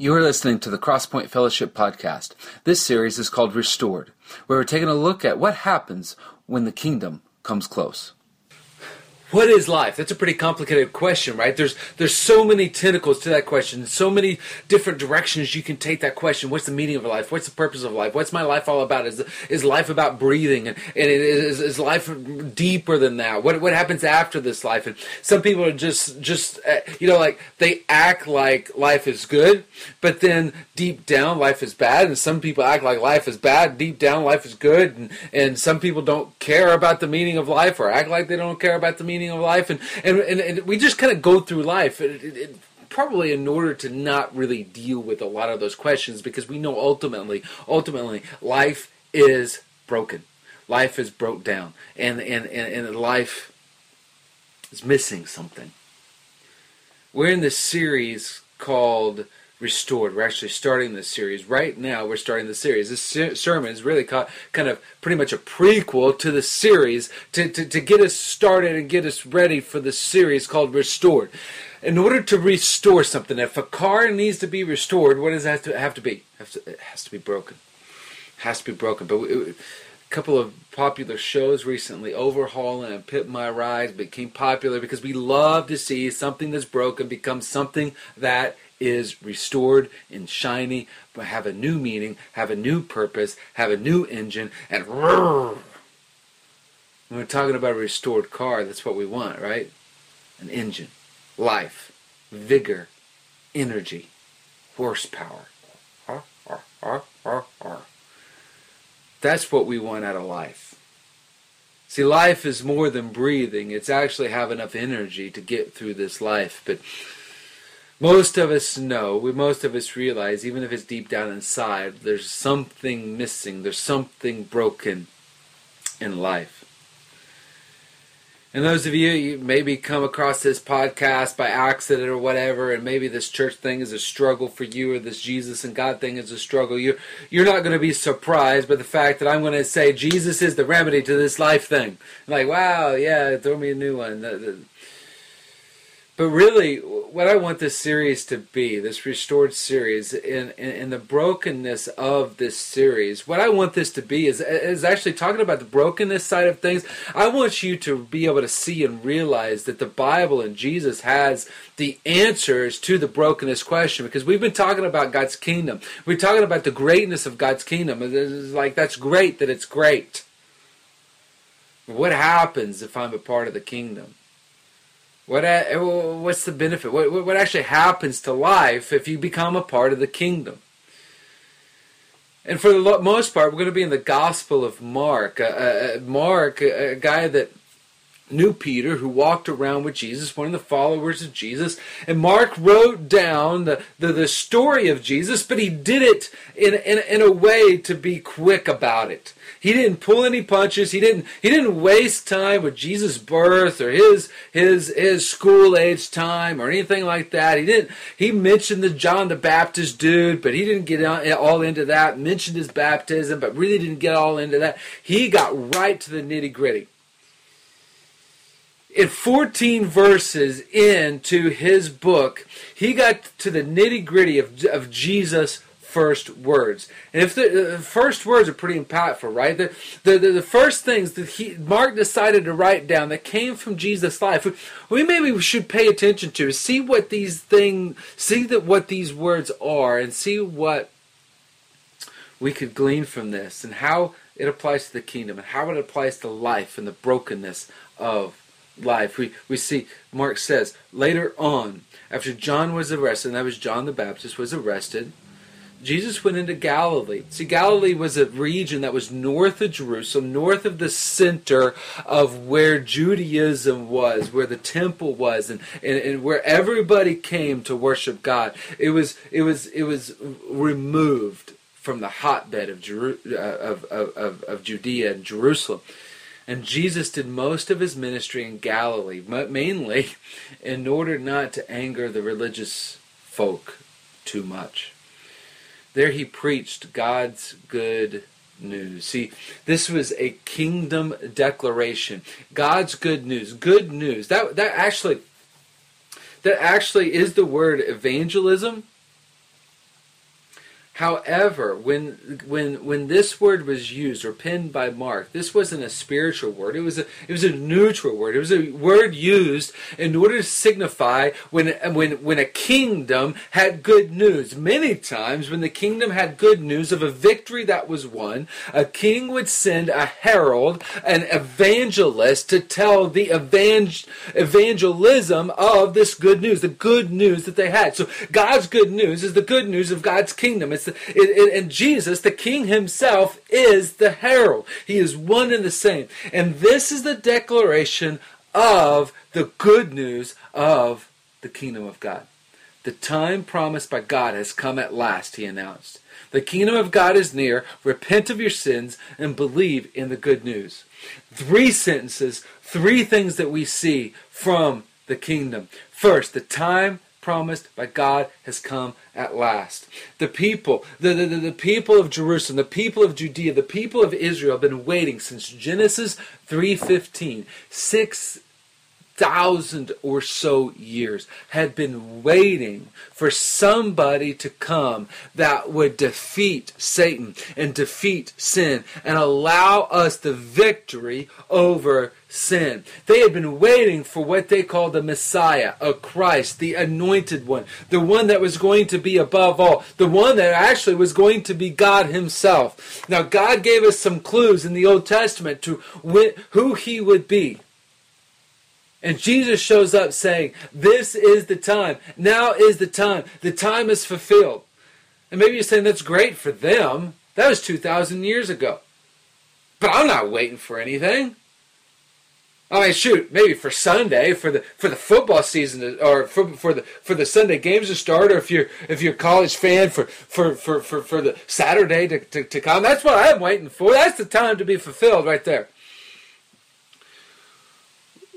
You are listening to the Crosspoint Fellowship podcast. This series is called Restored, where we're taking a look at what happens when the kingdom comes close. What is life? That's a pretty complicated question, right? There's there's so many tentacles to that question, so many different directions you can take that question. What's the meaning of life? What's the purpose of life? What's my life all about? Is is life about breathing? And, and is, is life deeper than that? What what happens after this life? And some people are just just uh, you know like they act like life is good, but then deep down life is bad. And some people act like life is bad, deep down life is good. And and some people don't care about the meaning of life or act like they don't care about the meaning meaning of life, and and and, and we just kind of go through life. It, it, it, probably in order to not really deal with a lot of those questions because we know ultimately ultimately life is broken life is broke down and and and, and life is missing something we're in this series called restored. We're actually starting this series right now. We're starting the series. This sermon is really kind of pretty much a prequel to the series to, to, to get us started and get us ready for the series called Restored. In order to restore something, if a car needs to be restored, what does that have to, have to be? It has to be broken. It has to be broken. But it, a couple of popular shows recently, Overhaulin' and Pimp My Rides, became popular because we love to see something that's broken become something that is restored and shiny, but have a new meaning, have a new purpose, have a new engine, and when we're talking about a restored car, that's what we want, right? An engine, life, vigor, energy, horsepower. That's what we want out of life. See, life is more than breathing. It's actually have enough energy to get through this life. But most of us know, we most of us realize, even if it's deep down inside, there's something missing, there's something broken in life. And those of you, you maybe come across this podcast by accident or whatever, and maybe this church thing is a struggle for you, or this Jesus and God thing is a struggle. You you're not going to be surprised by the fact that I'm going to say Jesus is the remedy to this life thing. Like, wow, yeah, throw me a new one. But really, what I want this series to be, this restored series, in, in, in, the brokenness of this series, what I want this to be is, is actually talking about the brokenness side of things. I want you to be able to see and realize that the Bible and Jesus has the answers to the brokenness question because we've been talking about God's kingdom. We're talking about the greatness of God's kingdom. It's like, that's great that it's great. What happens if I'm a part of the kingdom? What what's the benefit? What what actually happens to life if you become a part of the kingdom? And for the most part, we're going to be in the Gospel of Mark. Uh, Mark, a guy that knew Peter, who walked around with Jesus, one of the followers of Jesus. And Mark wrote down the, the, the story of Jesus, but he did it in, in, in a way to be quick about it. He didn't pull any punches. He didn't he didn't waste time with Jesus' birth or his his his school age time or anything like that. He didn't he mentioned the John the Baptist dude, but he didn't get all into that. Mentioned his baptism, but really didn't get all into that. He got right to the nitty gritty. In 14 verses into his book, he got to the nitty gritty of, of Jesus' first words. And if the, the, first words are pretty impactful, right? The, the, the, the, first things that he Mark decided to write down that came from Jesus' life, we maybe should pay attention to, see what these things, see that what these words are, and see what we could glean from this, and how it applies to the kingdom, and how it applies to life and the brokenness of life. We we see Mark says later on, after John was arrested, and that was John the Baptist was arrested Jesus went into Galilee. See, Galilee was a region that was north of Jerusalem, north of the center of where Judaism was, where the temple was, and, and, and where everybody came to worship God. It was it was it was removed from the hotbed of, Jeru- uh, of, of, of, of Judea and Jerusalem. And Jesus did most of his ministry in Galilee, mainly in order not to anger the religious folk too much. There he preached God's good news. See, this was a kingdom declaration. God's good news. Good news. That that actually that actually is the word evangelism. However, when when when this word was used or penned by Mark, this wasn't a spiritual word. It was a it was a neutral word. It was a word used in order to signify when when when a kingdom had good news. Many times when the kingdom had good news of a victory that was won, a king would send a herald, an evangelist to tell the evangel- evangelism of this good news, the good news that they had. So God's good news is the good news of God's kingdom. It's it, it, and Jesus, the King himself, is the herald. He is one and the same. And this is the declaration of the good news of the kingdom of God. The time promised by God has come at last, he announced. The kingdom of God is near. Repent of your sins and believe in the good news. Three sentences, three things that we see from the kingdom. First, the time promised by God has come at last. The people, the, the, the, people of Jerusalem, the people of Judea, the people of Israel have been waiting since Genesis 3.15. Six thousand or so years had been waiting for somebody to come that would defeat Satan and defeat sin and allow us the victory over sin. They had been waiting for what they called the Messiah, a Christ, the anointed one, the one that was going to be above all, the one that actually was going to be God himself. Now God gave us some clues in the Old Testament to who he would be. And Jesus shows up saying, This is the time. Now is the time. The time is fulfilled. And maybe you're saying that's great for them. That was 2,000 years ago. But I'm not waiting for anything. I mean, shoot, maybe for Sunday, for the for the football season, or for, for the for the Sunday games to start, or if you're if you're a college fan, for for for for, for the Saturday to, to, to come. That's what I'm waiting for. That's the time to be fulfilled, right there.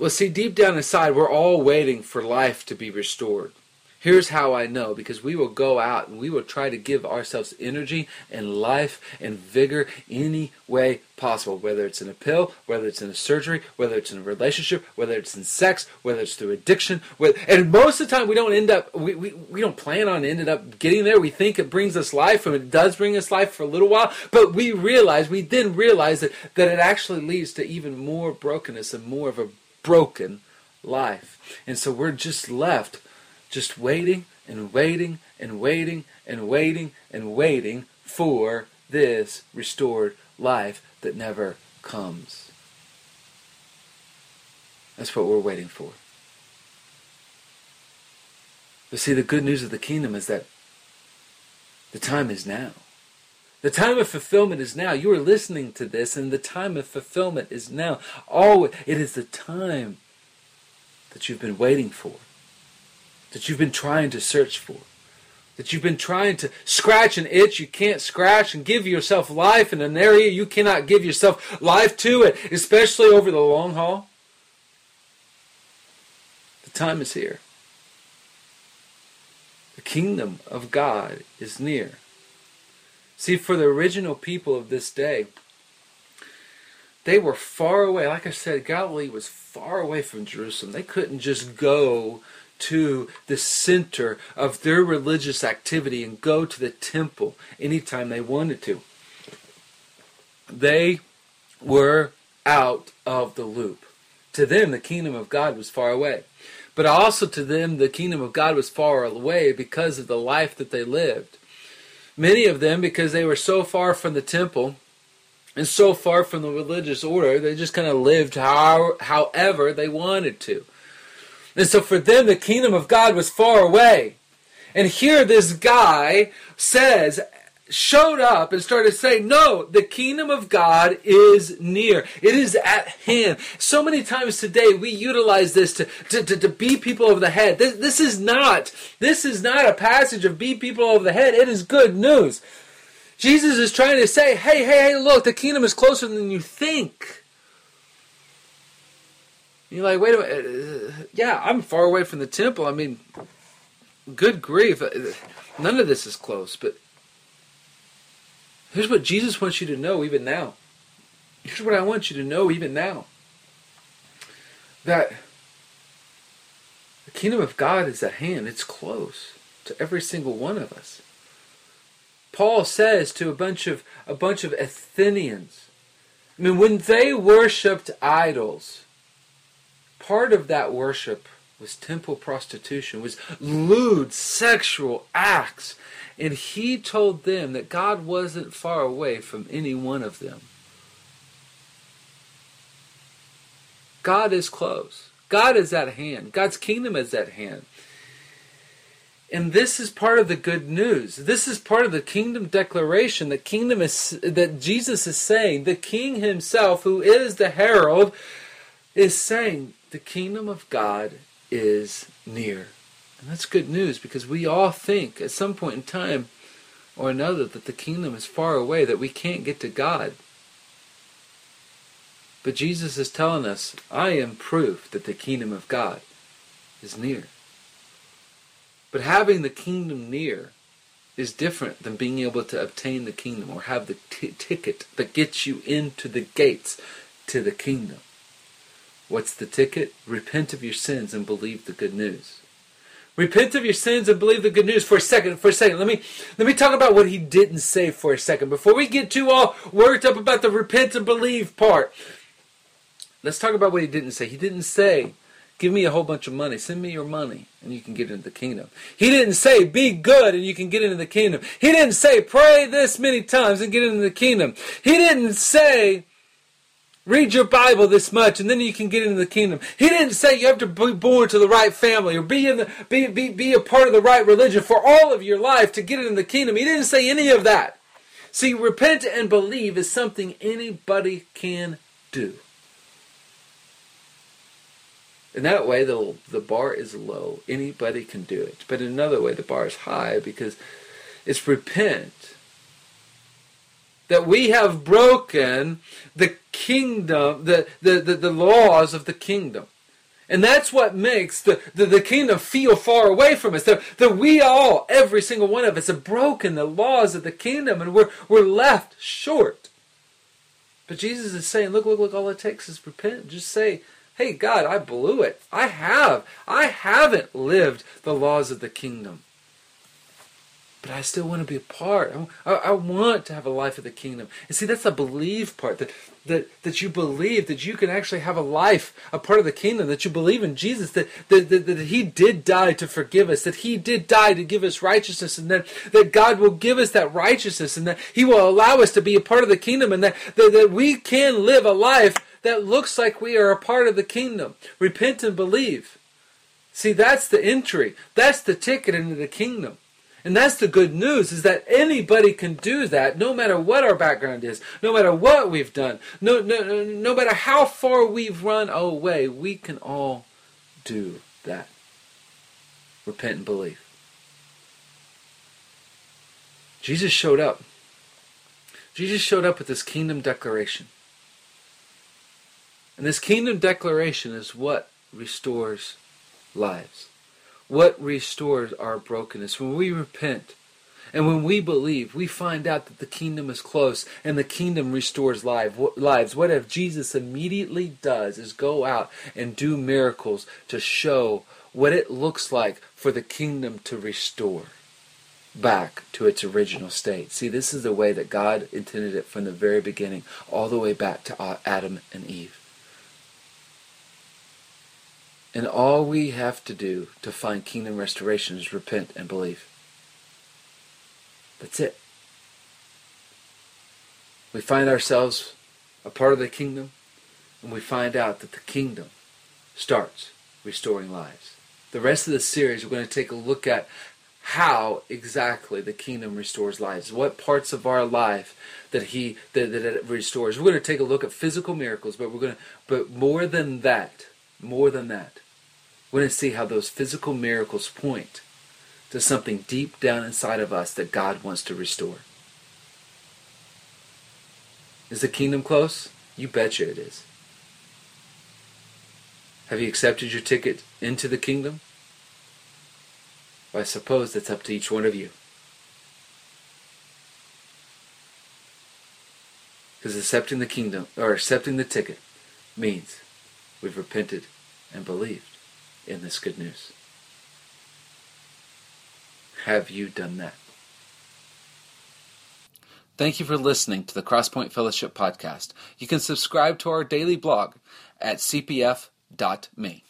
Well, see, deep down inside, we're all waiting for life to be restored. Here's how I know because we will go out and we will try to give ourselves energy and life and vigor any way possible, whether it's in a pill, whether it's in a surgery, whether it's in a relationship, whether it's in sex, whether it's through addiction. and most of the time, we don't end up, we, we, we don't plan on ending up getting there. We think it brings us life, and it does bring us life for a little while, but we realize, we then realize that, that it actually leads to even more brokenness and more of a broken life. And so we're just left just waiting and waiting and waiting and waiting and waiting for this restored life that never comes. That's what we're waiting for. But see, the good news of the kingdom is that the time is now. The time of fulfillment is now. You are listening to this, and the time of fulfillment is now. Oh, it is the time that you've been waiting for, that you've been trying to search for, that you've been trying to scratch an itch you can't scratch and give yourself life in an area you cannot give yourself life to, it, especially over the long haul. The time is here. The kingdom of God is near. See, for the original people of this day, they were far away. Like I said, Galilee was far away from Jerusalem. They couldn't just go to the center of their religious activity and go to the temple anytime they wanted to. They were out of the loop. To them, the kingdom of God was far away. But also to them, the kingdom of God was far away because of the life that they lived. Many of them, because they were so far from the temple and so far from the religious order, they just kind of lived how, however they wanted to. And so for them, the kingdom of God was far away. And here this guy says, showed up and started saying, No, the kingdom of God is near. It is at hand. So many times today we utilize this to, to, to, to beat people over the head. This, this is not, this is not a passage of beat people over the head. It is good news. Jesus is trying to say, hey, hey, hey, look, the kingdom is closer than you think. You're like, wait a minute. Uh, yeah, I'm far away from the temple. I mean, good grief. None of this is close, but Here's what Jesus wants you to know even now. Here's what I want you to know even now. That the kingdom of God is at hand. It's close to every single one of us. Paul says to a bunch of a bunch of Athenians. I mean, when they worshipped idols, part of that worship was temple prostitution, was lewd sexual acts. And he told them that God wasn't far away from any one of them. God is close. God is at hand. God's kingdom is at hand. And this is part of the good news. This is part of the kingdom declaration. The kingdom is that Jesus is saying, the king himself, who is the herald, is saying, the kingdom of God is near. And that's good news because we all think at some point in time or another that the kingdom is far away, that we can't get to God. But Jesus is telling us, I am proof that the kingdom of God is near. But having the kingdom near is different than being able to obtain the kingdom or have the t- ticket that gets you into the gates to the kingdom. What's the ticket? Repent of your sins and believe the good news. Repent of your sins and believe the good news. For a second, for a second, let me let me talk about what he didn't say for a second before we get too all worked up about the repent and believe part. Let's talk about what he didn't say. He didn't say, Give me a whole bunch of money. Send me your money and you can get into the kingdom. He didn't say, Be good and you can get into the kingdom. He didn't say, Pray this many times and get into the kingdom. He didn't say, Read your Bible this much and then you can get into the kingdom. He didn't say you have to be born to the right family or be in the be, be, be a part of the right religion for all of your life to get into the kingdom. He didn't say any of that. See, repent and believe is something anybody can do. In that way, the, the bar is low. Anybody can do it. But in another way, the bar is high because it's repent. That we have broken the kingdom, the, the, the, the laws of the kingdom. And that's what makes the, the, the, kingdom feel far away from us. That, that we all, every single one of us, have broken the laws of the kingdom and we're, we're left short. But Jesus is saying, look, look, look, all it takes is repent. Just say, hey God, I blew it. I have. I haven't lived the laws of the kingdom. But I still want to be a part. I, I, want to have a life of the kingdom. And see, that's the believe part. That, that, that you believe that you can actually have a life, a part of the kingdom. That you believe in Jesus. That, that, that, that He did die to forgive us. That He did die to give us righteousness. And that, that God will give us that righteousness. And that He will allow us to be a part of the kingdom. And that, that, that we can live a life that looks like we are a part of the kingdom. Repent and believe. See, that's the entry. That's the ticket into the kingdom. And that's the good news is that anybody can do that no matter what our background is, no matter what we've done, no, no, no matter how far we've run away, we can all do that. Repent and believe. Jesus showed up. Jesus showed up with this kingdom declaration. And this kingdom declaration is what restores lives. What restores our brokenness. When we repent and when we believe, we find out that the kingdom is close and the kingdom restores lives. What if Jesus immediately does is go out and do miracles to show what it looks like for the kingdom to restore back to its original state. See, this is the way that God intended it from the very beginning, all the way back to Adam and Eve. And all we have to do to find kingdom restoration is repent and believe. That's it. We find ourselves a part of the kingdom, and we find out that the kingdom starts restoring lives. The rest of the series, we're going to take a look at how exactly the kingdom restores lives, what parts of our life that he that, that it restores. We're going to take a look at physical miracles, but we're going to but more than that, more than that, we're going to see how those physical miracles point to something deep down inside of us that God wants to restore. Is the kingdom close? You betcha it is. Have you accepted your ticket into the kingdom? Well, I suppose that's up to each one of you. Because accepting the kingdom, or accepting the ticket, means we've repented and believed in this good news. Have you done that? Thank you for listening to the Crosspoint Fellowship podcast. You can subscribe to our daily blog at cpf.me.